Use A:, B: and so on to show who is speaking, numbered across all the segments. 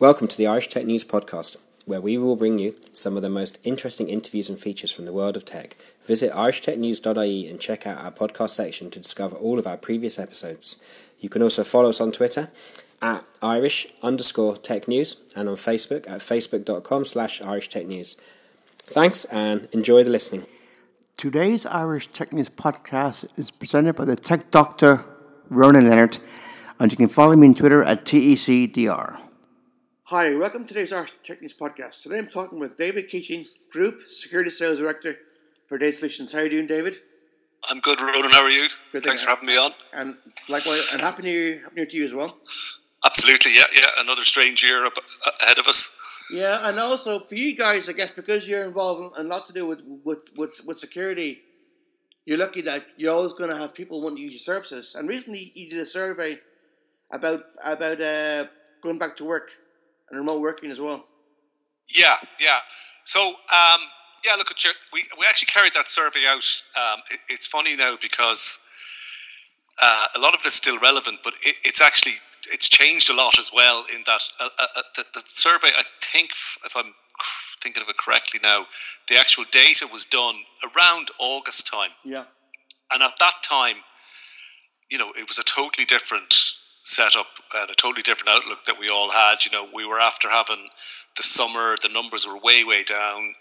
A: Welcome to the Irish Tech News Podcast, where we will bring you some of the most interesting interviews and features from the world of tech. Visit irishtechnews.ie and check out our podcast section to discover all of our previous episodes. You can also follow us on Twitter at Irish underscore tech news and on Facebook at facebook.com slash Irish Tech News. Thanks and enjoy the listening.
B: Today's Irish Tech News podcast is presented by the tech doctor Ronan Leonard, and you can follow me on Twitter at TECDR.
C: Hi, welcome to today's Irish Tech News podcast. Today I'm talking with David Keating, Group Security Sales Director for DataSolutions. How are you doing, David?
D: I'm good, Ronan. How are you?
C: Good,
D: Thanks
C: thank
D: for having me on.
C: And likewise, and happy New Year, happy New Year to you as well.
D: Absolutely, yeah, yeah. Another strange year up ahead of us.
C: Yeah, and also for you guys, I guess because you're involved in a lot to do with with with, with security, you're lucky that you're always going to have people wanting to use your services. And recently, you did a survey about about uh, going back to work and remote working as well.
D: Yeah, yeah. So, um, yeah, look at your, we we actually carried that survey out. Um, it, it's funny now because uh, a lot of it is still relevant, but it, it's actually it's changed a lot as well. In that uh, uh, uh the, the survey, I think, if I'm thinking of it correctly now, the actual data was done around August time.
C: Yeah.
D: And at that time, you know, it was a totally different setup and a totally different outlook that we all had. You know, we were after having the summer, the numbers were way, way down.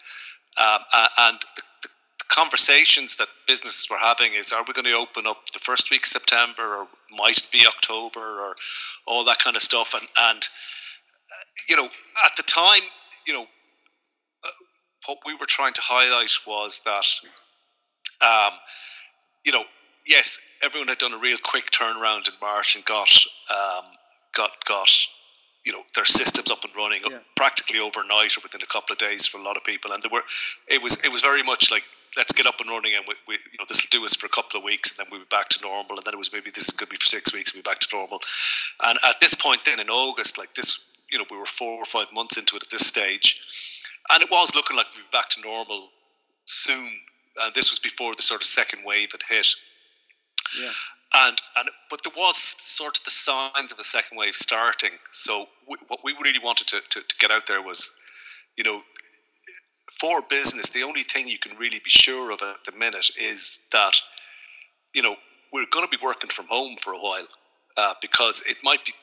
D: Um, and the, the, conversations that businesses were having is are we going to open up the first week of September or might be October or all that kind of stuff. And, and uh, you know, at the time, you know, uh, what we were trying to highlight was that, um, you know, yes, everyone had done a real quick turnaround in March and got um, got got you know their systems up and running
C: Yeah.
D: practically overnight or within a couple of days for a lot of people. And there were it was it was very much like let's get up and running and we, we you know this will do us for a couple of weeks and then we'll be back to normal. And then it was maybe this is going to be for six weeks and we'll be back to normal. And at this point then in August, like this, you know, we were four or five months into it at this stage, and it was looking like we'd be back to normal soon. And this was before the sort of second wave had hit
C: Yeah.
D: and and but there was sort of the signs of a second wave starting. So we, what we really wanted to, to, to get out there was, you know, for business, the only thing you can really be sure of at the minute is that, you know, we're going to be working from home for a while uh, because it might be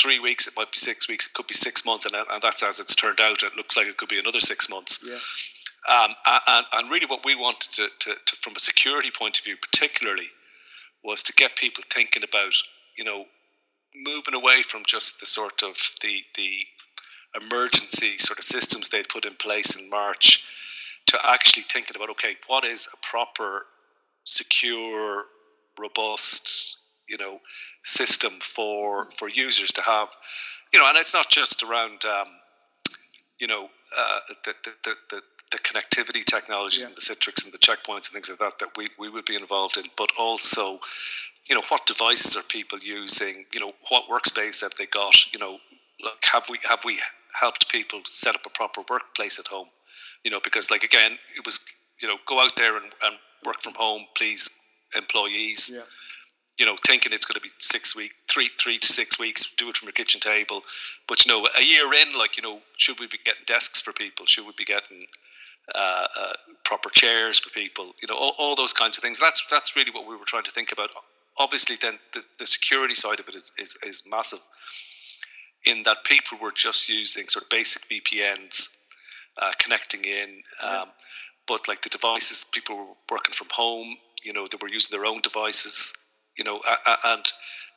D: three weeks, it might be six weeks, it could be six months, and, and that's as it's turned out. It looks like it could be another six months.
C: Yeah.
D: Um, and, and really, what we wanted to, to, to, from a security point of view, particularly, was to get people thinking about, you know, moving away from just the sort of the the emergency sort of systems they'd put in place in March, to actually thinking about, okay, what is a proper, secure, robust, you know, system for for users to have, you know, and it's not just around, um, you know, uh, the, the, the, the connectivity technologies
C: Yeah.
D: and the Citrix and the checkpoints and things like that that we, we would be involved in, but also, you know, what devices are people using? You know, what workspace have they got? You know, like have we have we helped people set up a proper workplace at home? You know, because like again, it was you know go out there and, and work from home, please, employees
C: Yeah.
D: you know, thinking it's going to be six weeks, three, three to six weeks, do it from your kitchen table. But you know, a year in, like you know, should we be getting desks for people? Should we be getting uh, uh, proper chairs for people? You know, all, all those kinds of things. That's that's really what we were trying to think about. Obviously, then the, the security side of it is, is is massive. In that people were just using sort of basic VPNs, uh, connecting in. Um,
C: Yeah.
D: But like the devices, people were working from home. You know, they were using their own devices you know, and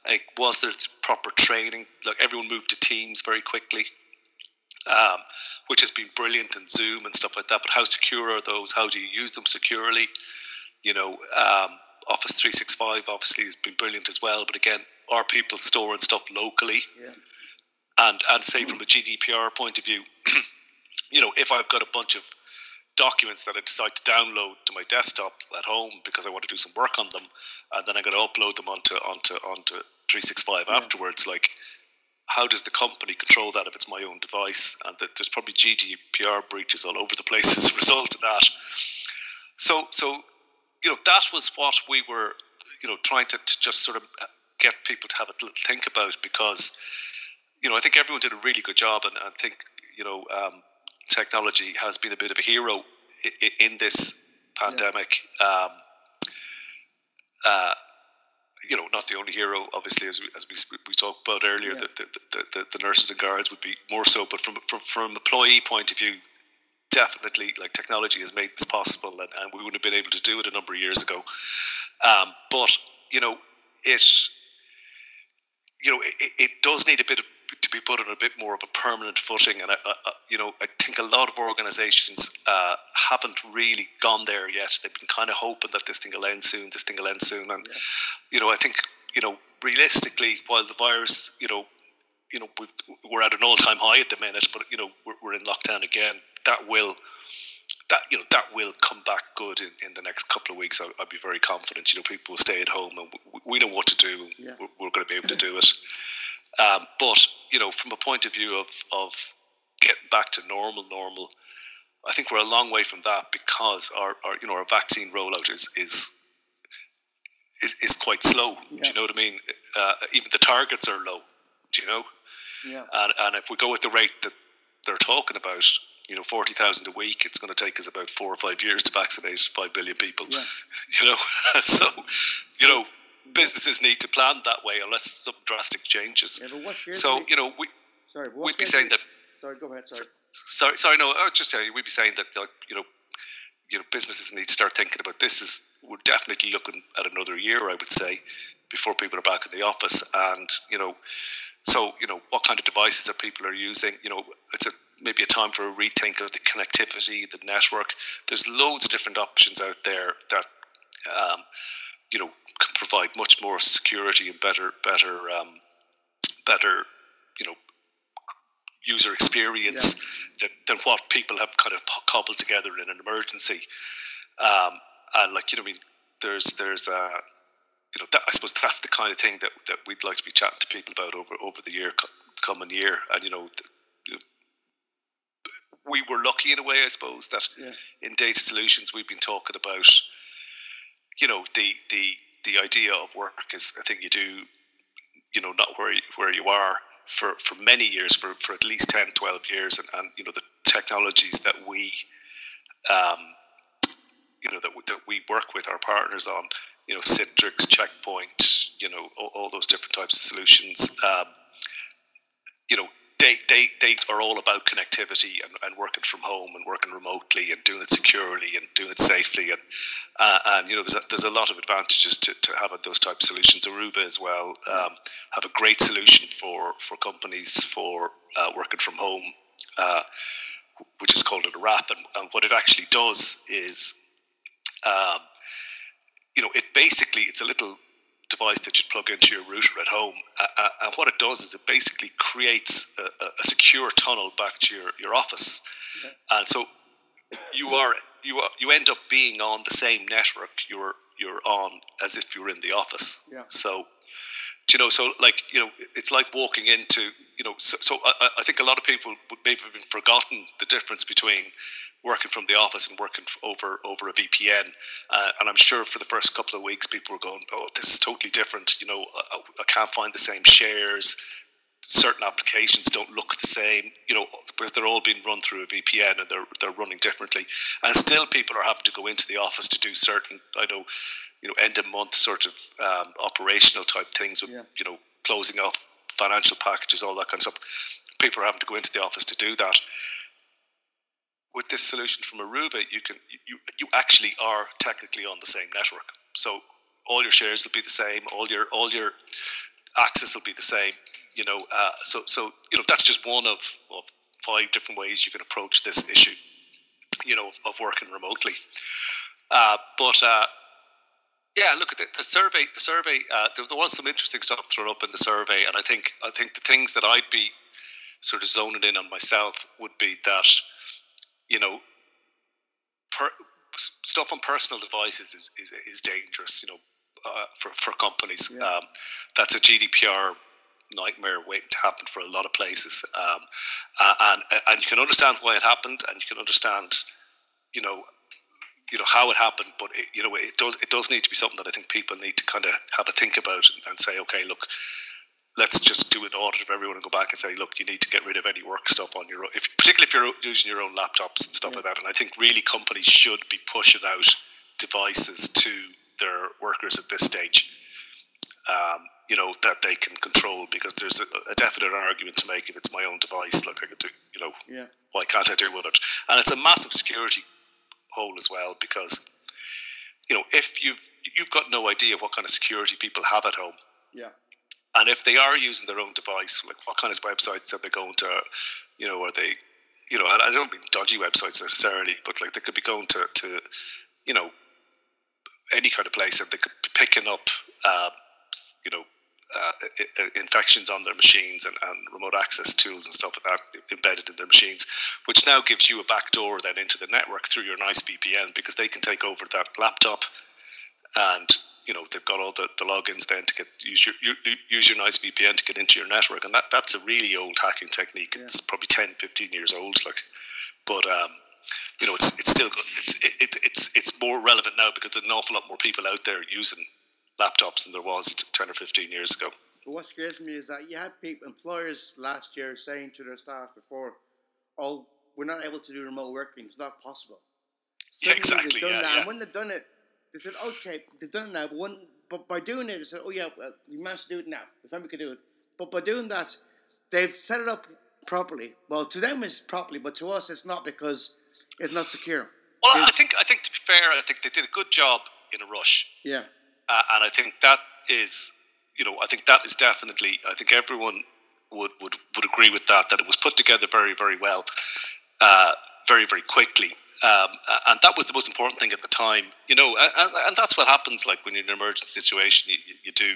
D: like, was there proper training? Like everyone moved to Teams very quickly, um, which has been brilliant in Zoom and stuff like that. But how secure are those? How do you use them securely? You know, um, Office 365 obviously has been brilliant as well. But again, are people storing stuff locally?
C: Yeah.
D: and and say from a GDPR point of view, you know, if I've got a bunch of documents that I decide to download to my desktop at home because I want to do some work on them, and then I'm going to upload them onto onto onto 365
C: Yeah.
D: afterwards, like. How does the company control that if it's my own device? And that there's probably GDPR breaches all over the place as a result of that. So, so you know, that was what we were, you know, trying to, to just sort of get people to have a little think about because, you know, I think everyone did a really good job, and I think you know, um, technology has been a bit of a hero in, in this pandemic. Yeah. Um, uh, you know, not the only hero, obviously, as we, as we, we talked about earlier, yeah. the, the, the, the, nurses and guards would be more so, but from, from, from employee point of view, definitely, like, technology has made this possible, and, and we wouldn't have been able to do it a number of years ago. Um, but, you know, it, you know, it, it does need a bit of be put on a bit more of a permanent footing. And I, I you know, I think a lot of organisations uh, haven't really gone there yet. They've been kind of hoping that this thing will end soon. This thing will end soon. And yeah. you know, I think you know, realistically, while the virus, you know, you know, we are at an all-time high at the minute, but you know, we're, we're in lockdown again. That will that you know that will come back good in, in the next couple of weeks. I'll, I'll, be very confident. You know, people will stay at home, and we, we know what to do. Yeah. We're, we're, going to be able to do it. Um, but you know, from a point of view of of getting back to normal, normal, I think we're a long way from that because our, our you know our vaccine rollout is is is, is quite slow. Yeah. Do you know what I mean? Uh, even the targets are low. Do you know?
C: Yeah.
D: And and if we go at the rate that they're talking about, you know, forty thousand a week, it's going to take us about four or five years to vaccinate five billion people.
C: Yeah.
D: You know, so you know businesses need to plan that way unless some drastic changes.
C: Yeah,
D: so you know we
C: sorry,
D: we'd be saying that.
C: Sorry, go ahead. Sorry.
D: Sorry, sorry. No, I just say we'd be saying that like, you know, you know, businesses need to start thinking about this. Is we're definitely looking at another year, I would say, before people are back in the office, and you know, so you know, what kind of devices are people are using. You know, it's a maybe a time for a rethink of the connectivity, the network. There's loads of different options out there that um, you know can provide much more security and better better um, better you know user experience yeah. than, than what people have kind of cobbled together in an emergency. Um, and like you know, I mean, there's there's uh, you know, that, I suppose that's the kind of thing that, that we'd like to be chatting to people about over over the year coming year. And you know, we were lucky in a way, I suppose, that
C: yeah.
D: in DataSolutions we've been talking about, you know, the the the idea of work is a thing you do, you know, not where you, where you are for, for many years, for, for at least 10, 12 years, and, and you know the technologies that we, um, you know, that we, that we work with our partners on, you know, Citrix, Checkpoint, you know, all, all those different types of solutions. Um, you know, they, they, they are all about connectivity and, and working from home and working remotely and doing it securely and doing it safely and uh, and you know there's a, there's a lot of advantages to, to having those type of solutions. Aruba as well um, have a great solution for for companies for uh, working from home, uh, which is called a RAP. And, and, what it actually does is, um, you know, it basically it's a little device that you plug into your router at home. Uh, and what it does is it basically creates a, a secure tunnel back to your, your office. Okay. And so you are you are you end up being on the same network you're you're on as if you were in the office.
C: Yeah.
D: So you know, so like you know, it's like walking into you know. So, so I, I think a lot of people would maybe have forgotten the difference between working from the office and working over over a VPN. Uh, and I'm sure for the first couple of weeks, people were going, "Oh, this is totally different." You know, I, I can't find the same shares. Certain applications don't look the same, you know, because they're all being run through a VPN and they're they're running differently. And still, people are having to go into the office to do certain, I know, you know, end of month sort of um, operational type things, with,
C: yeah.
D: you know, closing off financial packages, all that kind of stuff. People are having to go into the office to do that with this solution from Aruba, you can you you actually are technically on the same network. So all your shares will be the same. All your all your access will be the same. You know, uh, so so you know that's just one of, of five different ways you can approach this issue. You know, of, of working remotely. Uh, but uh, yeah, look at it. the survey. The survey. Uh, there, there was some interesting stuff thrown up in the survey, and I think I think the things that I'd be sort of zoning in on myself would be that you know, per, stuff on personal devices is, is, is dangerous, you know, uh, for, for companies.
C: Yeah.
D: Um, that's a GDPR nightmare waiting to happen for a lot of places. Um, and, and you can understand why it happened and you can understand, you know, you know how it happened, but it, you know it does it does need to be something that I think people need to kind of have a think about and, and say, okay, look, let's just do an audit of everyone and go back and say, look, you need to get rid of any work stuff on your own, if, particularly if you're using your own laptops and stuff yeah. like that. And I think really companies should be pushing out devices to their workers at this stage. Um, you know that they can control because there's a, a, definite argument to make if it's my own device like I could do you know
C: yeah.
D: why can't I do with it and it's a massive security hole as well because you know if you've you've got no idea what kind of security people have at home
C: yeah
D: and if they are using their own device like what kind of websites are they going to you know are they you know I don't mean dodgy websites necessarily but like they could be going to to you know any kind of place and they could be picking up um, you know uh, infections on their machines and, and, remote access tools and stuff like that embedded in their machines, which now gives you a backdoor then into the network through your nice VPN because they can take over that laptop and you know they've got all the, the logins then to get use your use your nice VPN to get into your network and that that's a really old hacking technique. Yeah. It's probably 10, 15 years old, like, but um, you know it's it's still good. It's it, it, it's it's more relevant now because there's an awful lot more people out there using laptops than there was 10 or 15 years ago.
C: But what scares me is that you had people, employers last year saying to their staff before, oh, we're not able to do remote working. It's not possible.
D: Suddenly yeah, exactly.
C: They've done
D: yeah,
C: that.
D: Yeah.
C: And when they've done it, they said, okay, they've done it now. But, when, but by doing it, they said, oh, yeah, well, you managed to do it now. The family could do it. But by doing that, they've set it up properly. Well, to them it's properly, but to us it's not because it's not secure.
D: Well, I think I think to be fair, I think they did a good job in a rush.
C: Yeah.
D: Uh, and I think that is, you know, I think that is definitely, I think everyone would, would, would agree with that, that it was put together very, very well, uh, very, very quickly. Um, and that was the most important thing at the time, you know, and, and that's what happens like when you're in an emergency situation, you, you do,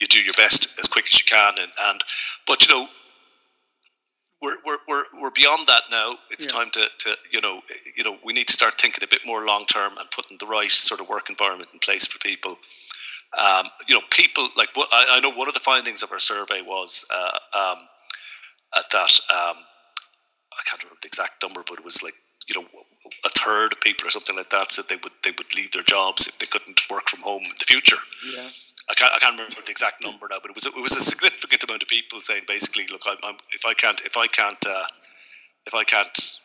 D: you do your best as quick as you can. And, and but, you know, we're, we're, we're, we're beyond that now. It's yeah. time to, to you know you know we need to start thinking a bit more long term and putting the right sort of work environment in place for people. Um, you know, people like what I, I, know. One of the findings of our survey was uh, um, at that um, I can't remember the exact number, but it was like you know a third of people or something like that said they would they would leave their jobs if they couldn't work from home in the future.
C: Yeah.
D: I can't, I can't remember the exact number now, but it was it was a significant amount of people saying basically, look, I'm, I'm if I can't if I can't uh, if I can't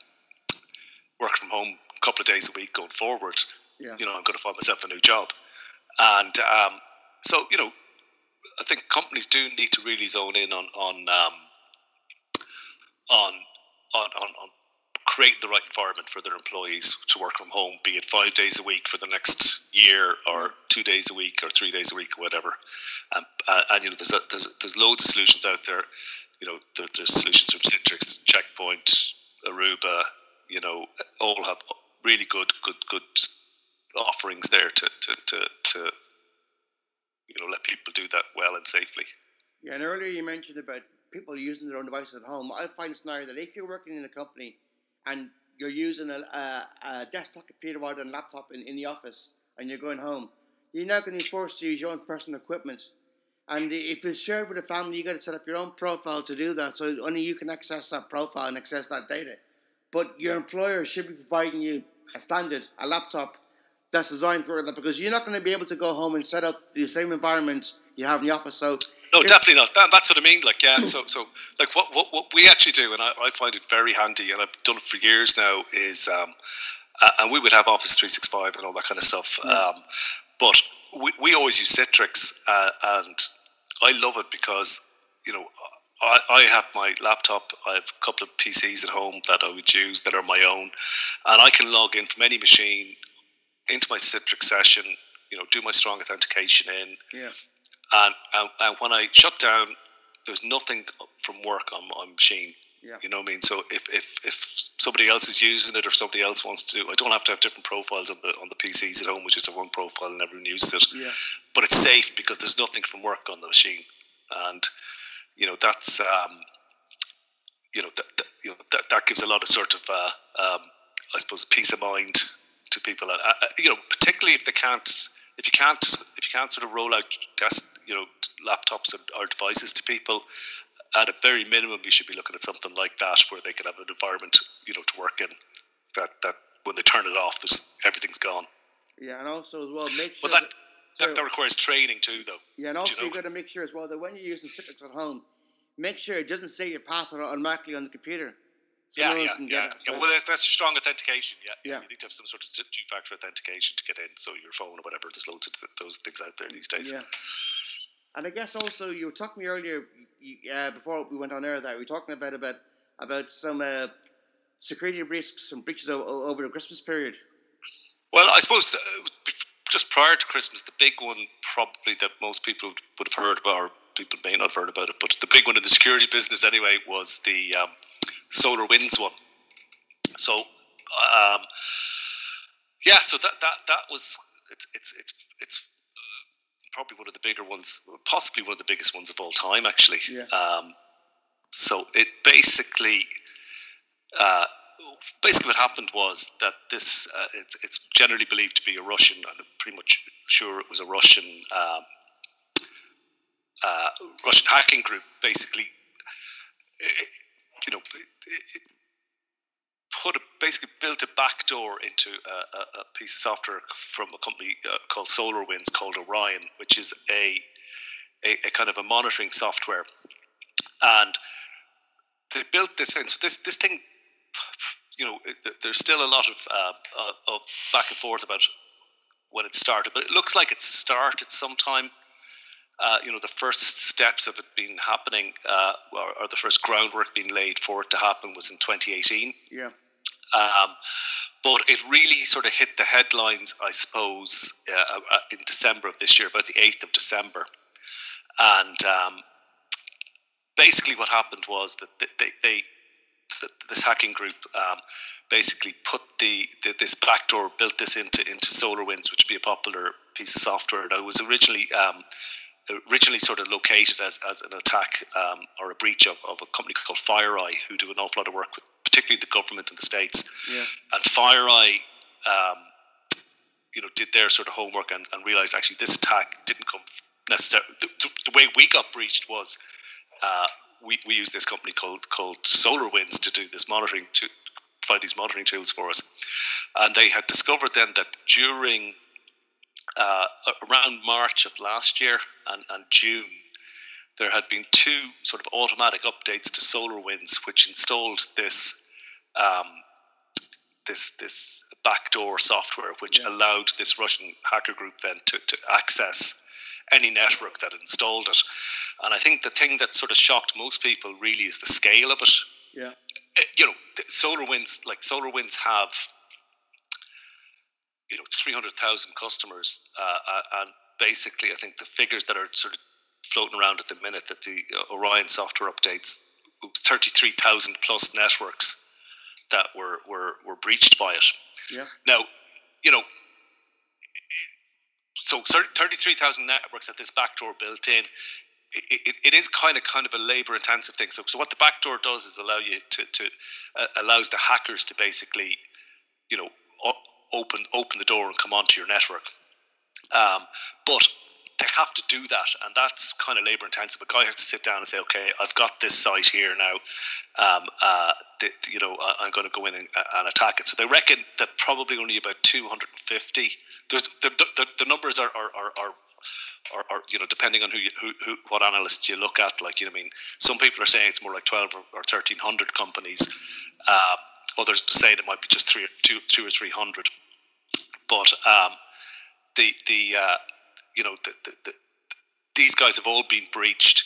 D: work from home a couple of days a week going forward,
C: yeah.
D: you know, I'm going to find myself a new job, and um, so you know, I think companies do need to really zone in on on um, on, on on on create the right environment for their employees to work from home, be it five days a week for the next year, or two days a week, or three days a week, or whatever. Um, uh, and you know, there's a, there's there's loads of solutions out there. You know, there, there's solutions from Citrix, Checkpoint, Aruba. You know, all have really good, good, good offerings there to to to, to you know let people do that well and safely.
C: Yeah, and earlier you mentioned about people using their own devices at home. I find a scenario that if you're working in a company and you're using a, a, a desktop computer rather than laptop in, in the office and you're going home, you're now going to be forced to use your own personal equipment. And if it's shared with a family, you've got to set up your own profile to do that. So only you can access that profile and access that data. But your employer should be providing you a standard, a laptop that's designed for that because you're not going to be able to go home and set up the same environment you have in the office. So
D: no, definitely not. That, that's what I mean. Like, yeah. So, so like, what, what, what we actually do, and I, I find it very handy, and I've done it for years now, is, um, uh, and we would have Office three six five and all that kind of stuff. Yeah. Um, but we, we always use Citrix, uh, and I love it because you know I, I have my laptop. I have a couple of PCs at home that I would use that are my own, and I can log in from any machine into my Citrix session. You know, do my strong authentication in.
C: Yeah
D: and, and, and when I shut down, there's nothing from work on my machine.
C: Yeah.
D: You know what I mean? So if, if, if somebody else is using it or somebody else wants to, I don't have to have different profiles on the on the PCs at home, which is a one profile and everyone uses it.
C: Yeah.
D: But it's safe because there's nothing from work on the machine, and you know that's um, you know that, that you know that, that gives a lot of sort of uh, um, I suppose peace of mind to people, and uh, you know particularly if they can't if you can't if you can't sort of roll out desk you know laptops or devices to people at a very minimum you should be looking at something like that where they can have an environment you know to work in that that when they turn it off there's everything's gone
C: yeah and also as well make
D: sure that,
C: So-
D: that, that requires training too, though.
C: Yeah, and also
D: you know?
C: you've got to make sure as well that when you're using Citrix at home, make sure it doesn't say your password automatically on the computer. So
D: yeah,
C: no
D: yeah, yeah. yeah. Well, that's, that's strong authentication. Yeah,
C: Yeah.
D: You need to have some sort of two factor authentication to get in. So your phone or whatever. There's loads of th- those things out there these days.
C: Yeah. And I guess also you were talking to me earlier you, uh, before we went on air that we were talking about about about some uh, security risks and breaches o- o- over the Christmas period.
D: Well, I suppose uh, just prior to Christmas, the big one probably that most people would have heard about, or people may not have heard about it, but the big one in the security business anyway was the um, SolarWinds one. So, um, yeah, so that that that was it's it's it's it's uh, probably one of the bigger ones, possibly one of the biggest ones of all time, actually.
C: Yeah.
D: Um, so it basically. Uh, basically what happened was that this uh, it's, it's generally believed to be a Russian and I'm pretty much sure it was a Russian um, uh, Russian hacking group basically you know put a, basically built a backdoor into a, a, piece of software from a company uh, called SolarWinds called Orion which is a, a a kind of a monitoring software and they built this in so this this thing you know, it, there's still a lot of, uh, uh, of back and forth about when it started, but it looks like it started sometime. Uh, you know, the first steps of it being happening, uh, or, or the first groundwork being laid for it to happen, was in 2018.
C: Yeah.
D: Um, but it really sort of hit the headlines, I suppose, uh, uh, in December of this year, about the 8th of December. And um, basically, what happened was that they, they, they this hacking group um, basically put the, the this backdoor, built this into into SolarWinds, which would be a popular piece of software. Now, it was originally um, originally sort of located as, as an attack um, or a breach of, of a company called FireEye, who do an awful lot of work with particularly the government in the states.
C: Yeah.
D: And FireEye, um, you know, did their sort of homework and, and realized actually this attack didn't come necessarily. The, the, the way we got breached was uh, we, we use this company called called SolarWinds to do this monitoring to provide these monitoring tools for us, and they had discovered then that during uh, around March of last year and, and June, there had been two sort of automatic updates to SolarWinds, which installed this um, this this backdoor software, which
C: Yeah.
D: allowed this Russian hacker group then to, to access any network that installed it. And I think the thing that sort of shocked most people really is the scale of it.
C: Yeah.
D: Uh, You know, SolarWinds, like SolarWinds have, you know, 300,000 customers. Uh, uh, and basically, I think the figures that are sort of floating around at the minute that the uh, Orion software updates, 33,000 plus networks that were, were, were breached by it.
C: Yeah.
D: Now, you know, so 33,000 networks at this backdoor built in. It, it, it is kind of kind of a labor intensive thing. So, so what the backdoor does is allow you to, to uh, allows the hackers to basically, you know, open open the door and come onto your network. Um, but they have to do that, and that's kind of labor intensive. A guy has to sit down and say, "Okay, I've got this site here now. Um, uh, th- you know, I- I'm going to go in and, and attack it." So they reckon that probably only about 250. There's the the, the numbers are are, are, are you know, depending on who, you, who, who what analysts you look at, like you know, I mean, some people are saying it's more like twelve or, or thirteen hundred companies. Um, others are saying it might be just three, two, two or three hundred. But um, the the uh, you know the, the, the, these guys have all been breached.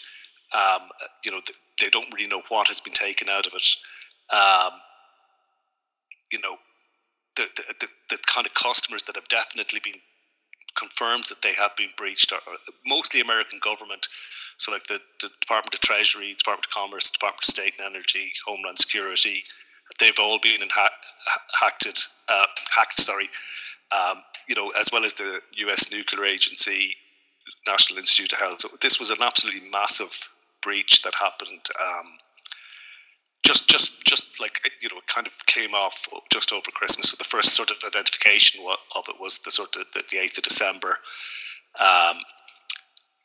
D: Um, you know, they don't really know what has been taken out of it. Um, you know, the, the, the, kind of customers that have definitely been confirmed that they have been breached are are mostly American government. So, like the, the Department of Treasury, Department of Commerce, Department of State and Energy, Homeland Security, they've all been in ha- hacked, uh, hacked. Sorry, um, you know, as well as the U.S. Nuclear Agency, National Institute of Health. So this was an absolutely massive breach that happened. Um, just, just, just like you know, it kind of came off just over Christmas. So the first sort of identification of it was the sort of the, eighth of December. Um,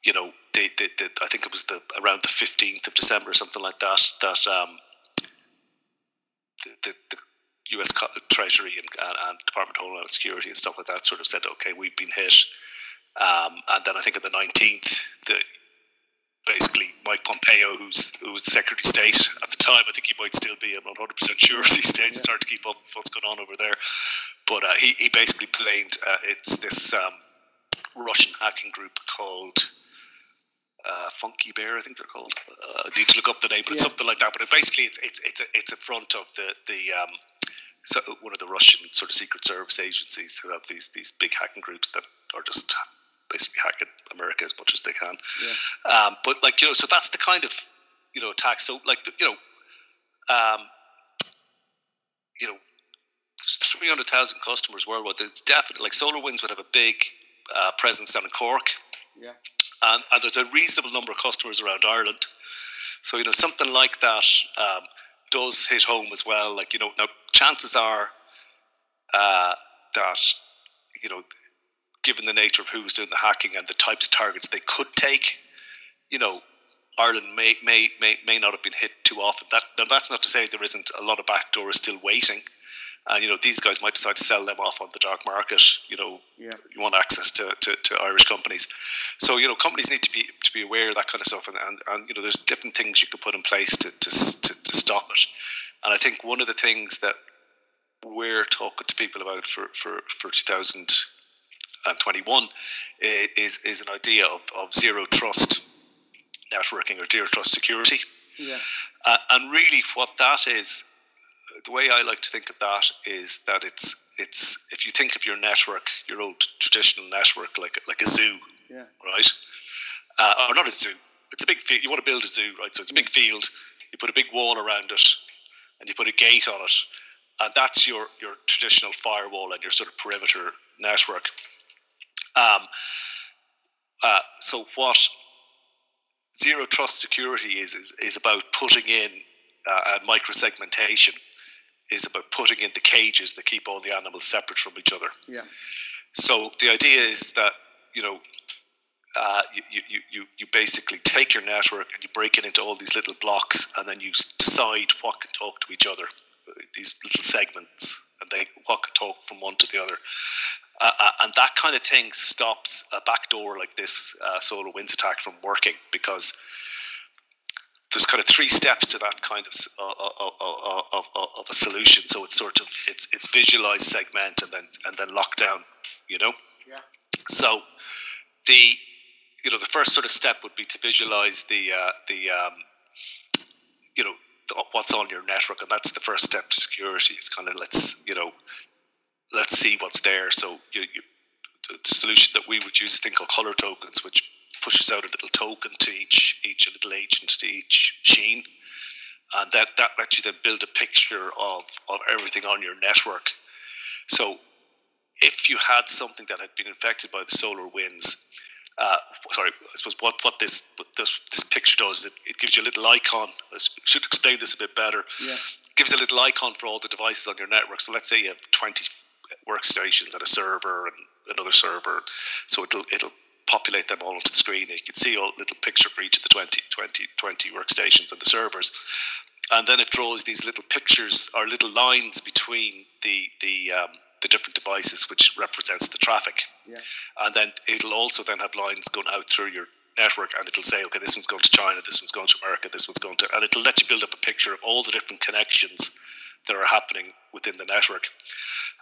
D: you know, they, they, they, I think it was the around the fifteenth of December, or something like that. That um, the, the, the U.S. Treasury and, and, and Department of Homeland Security and stuff like that sort of said, okay, we've been hit. Um, and then I think on the 19th, the, basically Mike Pompeo, who's who was the Secretary of State at the time, I think he might still be. I'm not 100 percent sure these days. It's hard to keep up with what's going on over there. But uh, he he basically blamed uh, it's this um, Russian hacking group called. Uh, Funky Bear, I think they're called. Uh, I need to look up the name, but it's
C: Yeah.
D: something like that. But it basically, it's it's it's a, it's a front of the the um, so one of the Russian sort of secret service agencies who have these these big hacking groups that are just basically hacking America as much as they can. Um, but like you know, so that's the kind of you know attack. So like the- you know, um, you know, three hundred thousand customers worldwide. It's definitely like SolarWinds would have a big uh, presence down in Cork,
C: Yeah.
D: and, and there's a reasonable number of customers around Ireland. So you know something like that um, does hit home as well. Like you know, now chances are uh, that you know, given the nature of who's doing the hacking and the types of targets they could take, you know, Ireland may may may, may not have been hit too often. That that's not to say there isn't a lot of backdoors still waiting. And you know these guys might decide to sell them off on the dark market. You know,
C: Yeah.
D: you want access to, to, to Irish companies. So you know, companies need to be to be aware of that kind of stuff, and, and, and you know, there's different things you can put in place to, to, to, to stop it. And I think one of the things that we're talking to people about for for, for 2021 is is an idea of, of zero trust networking or zero trust security.
C: Yeah.
D: Uh, and really, what that is, the way I like to think of that is that it's it's if you think of your network, your old traditional network, like like a zoo,
C: Yeah.
D: right? Uh, or not a zoo. It's a big field. You want to build a zoo, right? So it's a big field. You put a big wall around it, and you put a gate on it, and that's your your traditional firewall and your sort of perimeter network. Um, uh, so what zero trust security is is, is about putting in uh, and microsegmentation is about putting in the cages that keep all the animals separate from each other.
C: Yeah.
D: So the idea is that you know uh, you, you, you, you basically take your network and you break it into all these little blocks, and then you decide what can talk to each other. uh, These little segments, and they what can talk from one to the other, uh, uh, and that kind of thing stops a backdoor like this uh, SolarWinds attack from working because there's kind of three steps to that kind of uh, uh, uh, of, of, of a solution. So it's sort of it's it's visualize, segment, and then and then lock down. You know.
C: Yeah.
D: So the you know the first sort of step would be to visualize the uh, the um, you know the, what's on your network, and that's the first step to security. It's kind of let's you know let's see what's there. So you, you the solution that we would use is a thing called ColorTokens, which pushes out a little token to each each a little agent to each machine, and that that lets you then build a picture of of everything on your network. So if you had something that had been infected by the SolarWinds, uh, sorry, I suppose what, what this what this this picture does is it, it gives you a little icon. I should explain this a bit better.
C: Yeah.
D: gives a little icon for all the devices on your network. So let's say you have twenty workstations and a server and another server. So it'll it'll populate them all onto the screen. You can see a little picture for each of the 20, 20, 20 workstations and the servers. And then it draws these little pictures or little lines between the the um, the different devices, which represents the traffic
C: Yeah.
D: and then it'll also then have lines going out through your network and it'll say okay this one's going to china this one's going to america this one's going to and it'll let you build up a picture of all the different connections that are happening within the network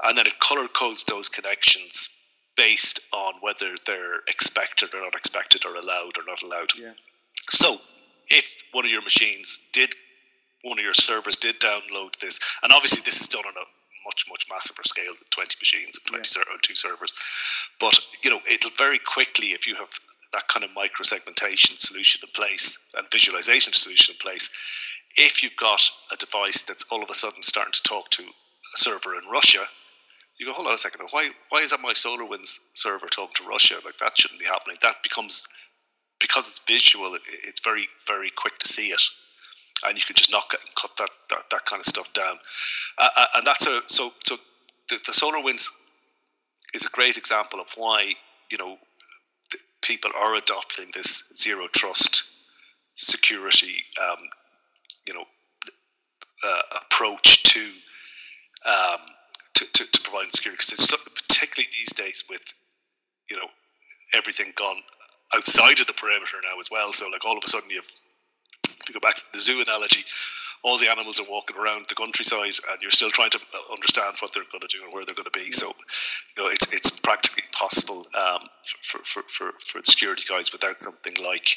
D: and then it color codes those connections based on whether they're expected or not expected or allowed or not allowed
C: Yeah.
D: so if one of your machines did one of your servers did download this and obviously this is done on a much much massiver scale than 20 machines and 20 ser- two servers but you know it'll very quickly if you have that kind of micro segmentation solution in place and visualization solution in place if you've got a device that's all of a sudden starting to talk to a server in russia you go hold on a second why why is that my SolarWinds server talking to russia? Like that shouldn't be happening. That becomes because it's visual it, it's very very quick to see it. And you can just knock it and cut that, that, that kind of stuff down. Uh, and that's a so so the, the SolarWinds is a great example of why you know people are adopting this zero trust security um, you know uh, approach to um, to, to, to providing security because it's particularly these days with you know everything gone outside of the perimeter now as well. So like all of a sudden you've to go back to the zoo analogy, all the animals are walking around the countryside, and you're still trying to uh, understand what they're going to do and where they're going to be. So, you know, it's it's practically impossible um, for, for, for, for the security guys without something like,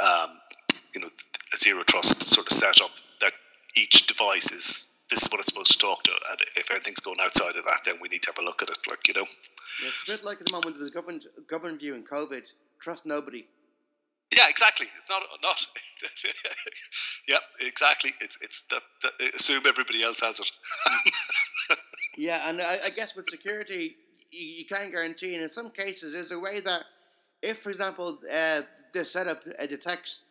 D: um, you know, a zero trust sort of setup that each device is this is what it's supposed to talk to, and if anything's going outside of that, then we need to have a look at it. Like you know,
C: yeah, it's a bit like at the moment with the government government view in COVID. Trust nobody.
D: Yeah, exactly. It's not not. yep, exactly. It's it's that, that, assume everybody else has it.
C: yeah, and I, I, guess with security, you, you can't guarantee, and in some cases, there's a way that if, for example, uh, the setup uh, detects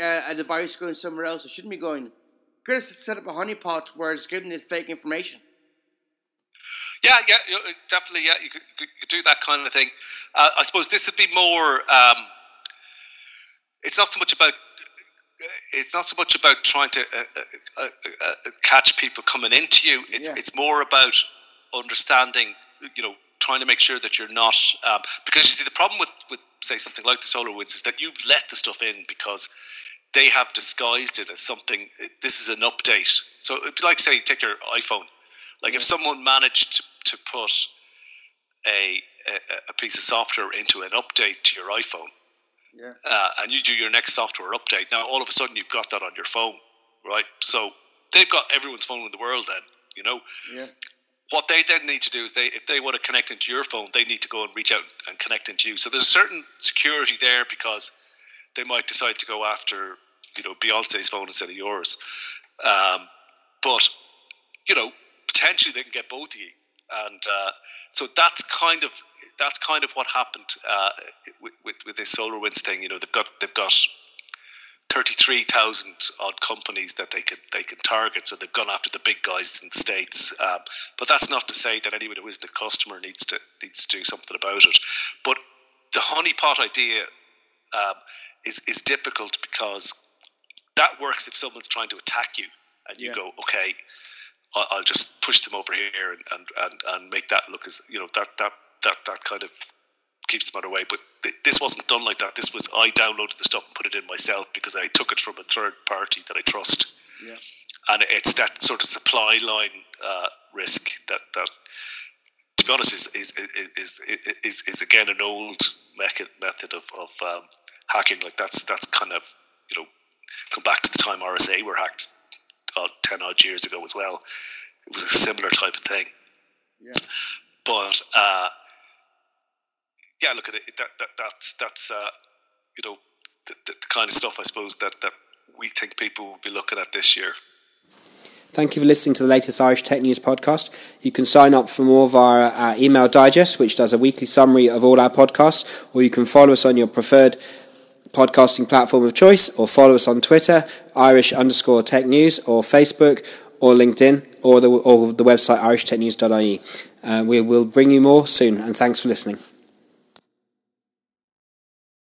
C: uh, a device going somewhere else it shouldn't be going, could have set up a honeypot where it's giving it fake information.
D: Yeah, yeah, definitely. Yeah, you could, you could do that kind of thing. Uh, I suppose this would be more. Um, it's not so much about it's not so much about trying to uh, uh, uh, uh, catch people coming into you. It's yeah. it's more about understanding. You know, trying to make sure that you're not um, because you see the problem with with say something like the SolarWinds is that you've let the stuff in because they have disguised it as something. This is an update. So it'd be like say take your iPhone. Like yeah. if someone managed to, to put a, a, a piece of software into an update to your iPhone
C: yeah. Uh,
D: and you do your next software update. Now, all of a sudden, you've got that on your phone, right? So they've got everyone's phone in the world. Then, you know.
C: Yeah.
D: What they then need to do is they, if they want to connect into your phone, they need to go and reach out and connect into you. So there's a certain security there because they might decide to go after, you know, Beyonce's phone instead of yours. Um, but you know, potentially they can get both of you, and uh, so that's kind of that's kind of what happened uh, with, with, with this SolarWinds thing. You know, they've got they've got thirty three thousand odd companies that they can they can target. So they've gone after the big guys in the states. Um, but that's not to say that anyone who isn't a customer needs to needs to do something about it. But the honeypot idea um, is is difficult because that works if someone's trying to attack you and you yeah. go okay. I'll just push them over here and, and, and, and make that look as you know that that that that kind of keeps them out of the way. But th- this wasn't done like that. This was I downloaded the stuff and put it in myself because I took it from a third party that I trust.
C: Yeah.
D: And it's that sort of supply line uh, risk that that to be honest is is is is, is, is again an old method method of, of um, hacking. Like that's that's kind of you know come back to the time RSA were hacked ten odd years ago as well. It was a similar type of thing.
C: Yeah.
D: But uh, yeah, look at it. That, that that's that's uh, you know the, the, the kind of stuff I suppose that that we think people will be looking at this year.
A: Thank you for listening to the latest Irish Tech News podcast. You can sign up for more of our uh, email digest, which does a weekly summary of all our podcasts, or you can follow us on your preferred podcasting platform of choice, or follow us on Twitter, Irish underscore Tech News, or Facebook, or LinkedIn, or the, or the website irishtechnews.ie. Uh, we will bring you more soon, and thanks for listening.